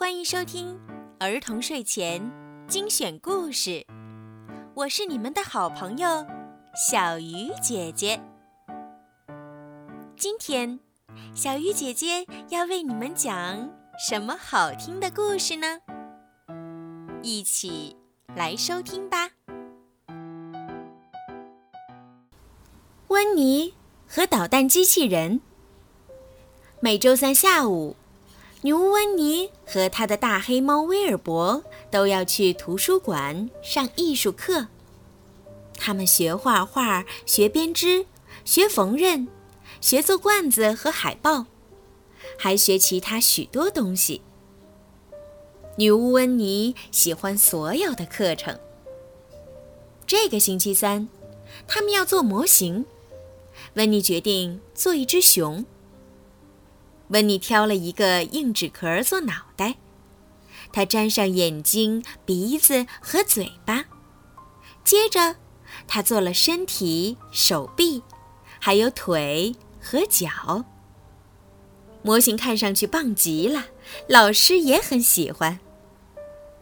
欢迎收听儿童睡前精选故事，我是你们的好朋友小鱼姐姐。今天，小鱼姐姐要为你们讲什么好听的故事呢？一起来收听吧。温妮和捣蛋机器人。每周三下午。女巫温妮和她的大黑猫威尔伯都要去图书馆上艺术课。他们学画画、学编织、学缝纫、学做罐子和海报，还学其他许多东西。女巫温妮喜欢所有的课程。这个星期三，他们要做模型。温妮决定做一只熊。温妮挑了一个硬纸壳做脑袋，她粘上眼睛、鼻子和嘴巴，接着，她做了身体、手臂，还有腿和脚。模型看上去棒极了，老师也很喜欢。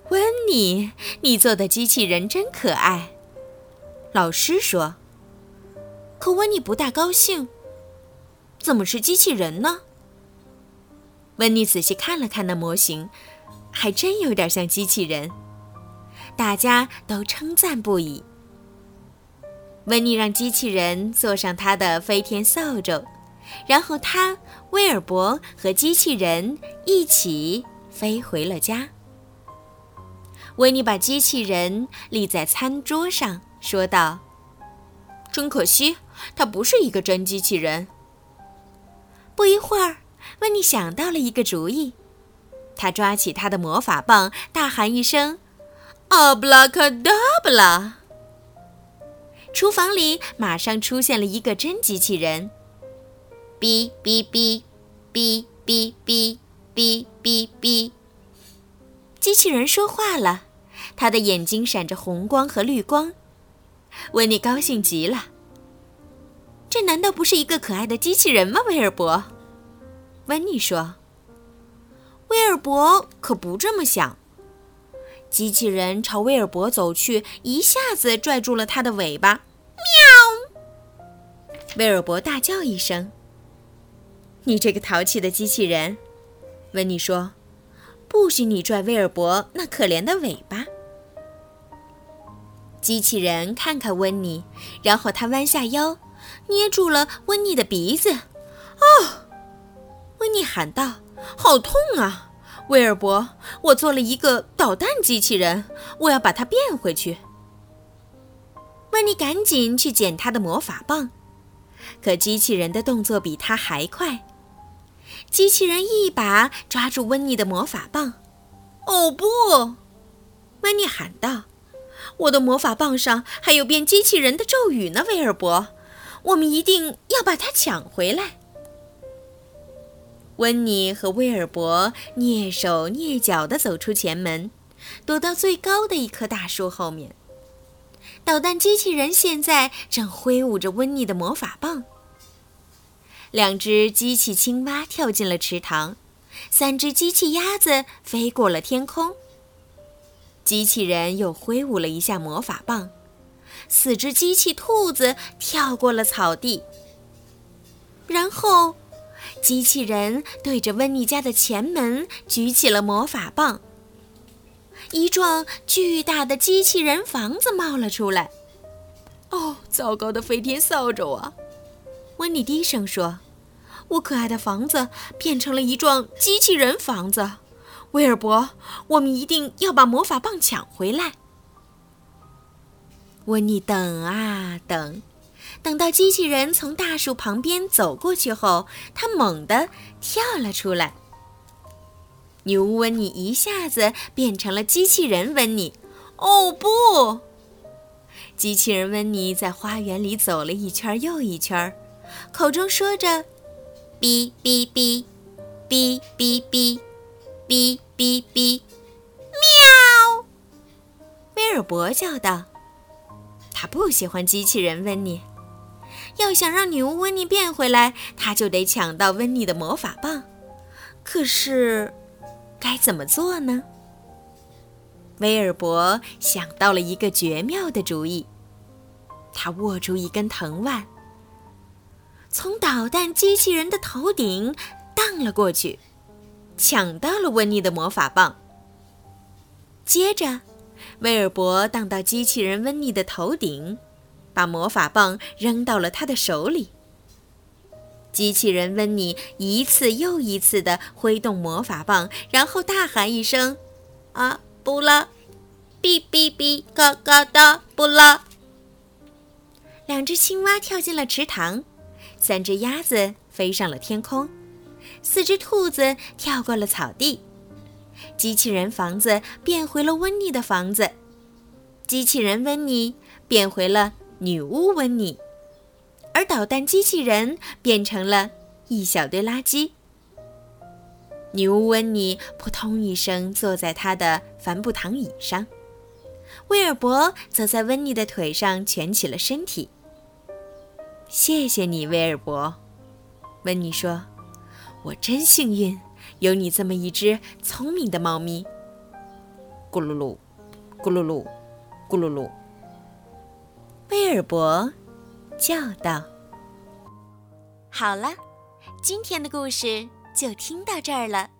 温妮，你做的机器人真可爱，老师说。可温妮不大高兴，怎么是机器人呢？温妮仔细看了看那模型，还真有点像机器人，大家都称赞不已。温妮让机器人坐上他的飞天扫帚，然后他、威尔伯和机器人一起飞回了家。温妮把机器人立在餐桌上，说道：“真可惜，它不是一个真机器人。”不一会儿。温妮想到了一个主意，他抓起他的魔法棒，大喊一声：“阿布拉卡达布拉！”厨房里马上出现了一个真机器人，哔哔哔，哔哔哔，哔哔哔。机器人说话了，他的眼睛闪着红光和绿光。温妮高兴极了。这难道不是一个可爱的机器人吗，威尔伯？温妮说：“威尔伯可不这么想。”机器人朝威尔伯走去，一下子拽住了他的尾巴。喵！威尔伯大叫一声：“你这个淘气的机器人！”温妮说：“不许你拽威尔伯那可怜的尾巴。”机器人看看温妮，然后他弯下腰，捏住了温妮的鼻子。哦！温妮喊道：“好痛啊，威尔伯！我做了一个导弹机器人，我要把它变回去。”温妮赶紧去捡他的魔法棒，可机器人的动作比他还快。机器人一把抓住温妮的魔法棒。“哦不！”温妮喊道，“我的魔法棒上还有变机器人的咒语呢，威尔伯！我们一定要把它抢回来。”温妮和威尔伯蹑手蹑脚地走出前门，躲到最高的一棵大树后面。导弹机器人现在正挥舞着温妮的魔法棒。两只机器青蛙跳进了池塘，三只机器鸭子飞过了天空。机器人又挥舞了一下魔法棒，四只机器兔子跳过了草地，然后。机器人对着温妮家的前门举起了魔法棒，一幢巨大的机器人房子冒了出来。哦，糟糕的飞天扫帚啊！温妮低声说：“我可爱的房子变成了一幢机器人房子。”威尔伯，我们一定要把魔法棒抢回来。温妮等啊等。等到机器人从大树旁边走过去后，他猛地跳了出来。女巫温妮一下子变成了机器人温妮。哦不！机器人温妮在花园里走了一圈又一圈，口中说着：“哔哔哔，哔哔哔，哔哔哔，喵！”威尔伯叫道：“他不喜欢机器人温妮。”要想让女巫温妮变回来，他就得抢到温妮的魔法棒。可是，该怎么做呢？威尔伯想到了一个绝妙的主意。他握住一根藤蔓，从导弹机器人的头顶荡了过去，抢到了温妮的魔法棒。接着，威尔伯荡到机器人温妮的头顶，把魔法棒扔到了他的手里。机器人温妮一次又一次地挥动魔法棒，然后大喊一声：“啊，不了！哔哔哔，嘎嘎哒，不了！”两只青蛙跳进了池塘，三只鸭子飞上了天空，四只兔子跳过了草地。机器人房子变回了温妮的房子，机器人温妮变回了女巫温妮。而导弹机器人变成了一小堆垃圾。女巫温妮扑通一声坐在她的帆布躺椅上，威尔伯则在温妮的腿上蜷起了身体。谢谢你，威尔伯，温妮说：“我真幸运，有你这么一只聪明的猫咪。”咕噜噜，咕噜噜，咕噜噜，威尔伯。叫道：“好了，今天的故事就听到这儿了。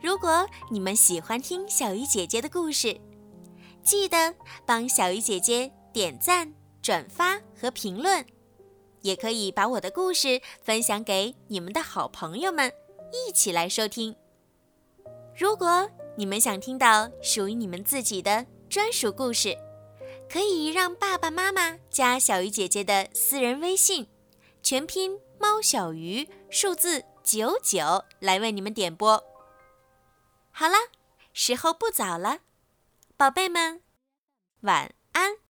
如果你们喜欢听小鱼姐姐的故事，记得帮小鱼姐姐点赞、转发和评论，也可以把我的故事分享给你们的好朋友们，一起来收听。如果你们想听到属于你们自己的专属故事，”可以让爸爸妈妈加小鱼姐姐的私人微信，全拼猫小鱼数字九九来为你们点播。好了，时候不早了，宝贝们，晚安。